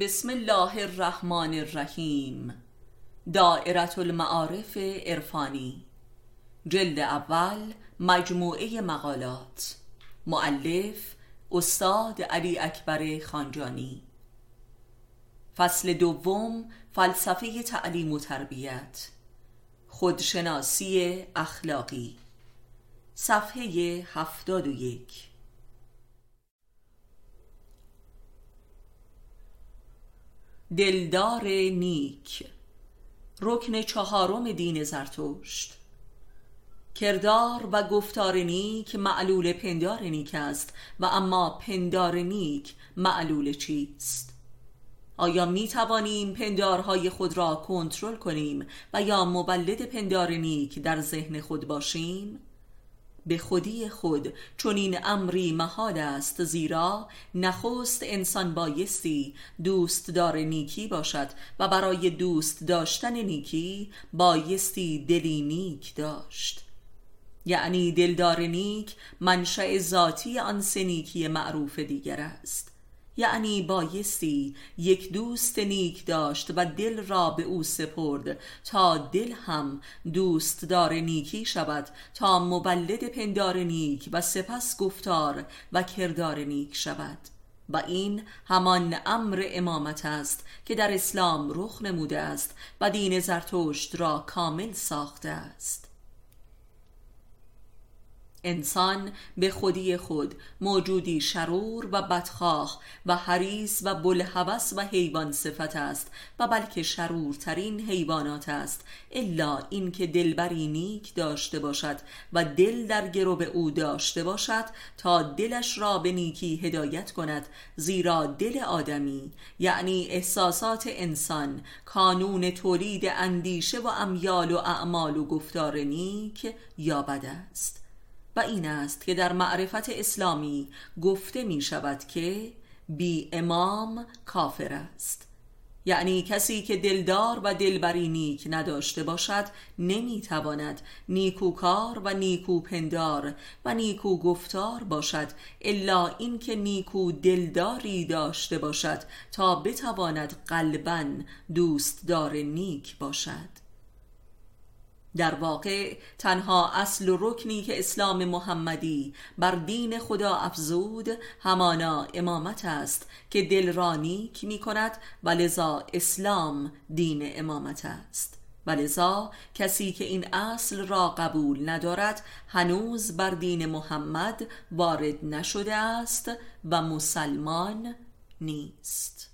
بسم الله الرحمن الرحیم. دائرت المعارف عرفانی. جلد اول مجموعه مقالات. معلف استاد علی اکبر خانجانی. فصل دوم فلسفه تعلیم و تربیت. خودشناسی اخلاقی. صفحه هفتاد و یک. دلدار نیک. رکن چهارم دین زرتشت. کردار و گفتار نیک معلول پندار نیک است و اما پندار نیک معلول چیست؟ آیا می توانیم پندارهای خود را کنترل کنیم و یا مولد پندار نیک در ذهن خود باشیم؟ به خودی خود چون این امری محال است زیرا نخست انسان بایستی دوست دار نیکی باشد و برای دوست داشتن نیکی بایستی دلی نیک داشت. یعنی دلدار نیک منشأ ذاتی آن سنیکی معروف دیگر است. یعنی بایستی یک دوست نیک داشت و دل را به او سپرد. تا دل هم دوست دار نیکی شود تا مولد پندار نیک و سپس گفتار و کردار نیک شود. و این همان امر امامت است که در اسلام رخ نموده است و دین زرتشت را کامل ساخته است. انسان به خودی خود موجودی شرور و بدخواه و حریص و بلحوث و حیوان صفت است و بلکه شرورترین حیوانات است. الا اینکه دلبری نیک داشته باشد و دل در گرو او داشته باشد تا دلش را به نیکی هدایت کند زیرا دل آدمی یعنی احساسات انسان کانون تولید اندیشه و امیال و اعمال و گفتار نیک یا بد است. و این است که در معرفت اسلامی گفته می شود که بی امام کافر است. یعنی کسی که دلدار و دلبری نیک نداشته باشد نمی‌تواند نیکوکار و نیکو پندار و نیکو گفتار باشد الا اینکه نیکو دلداری داشته باشد تا بتواند قلبا دوستدار نیک باشد. در واقع تنها اصل و رکنی که اسلام محمدی بر دین خدا افزود همانا امامت است که دل را نیک می کند و لذا اسلام دین امامت است. و لذا کسی که این اصل را قبول ندارد هنوز بر دین محمد وارد نشده است و مسلمان نیست.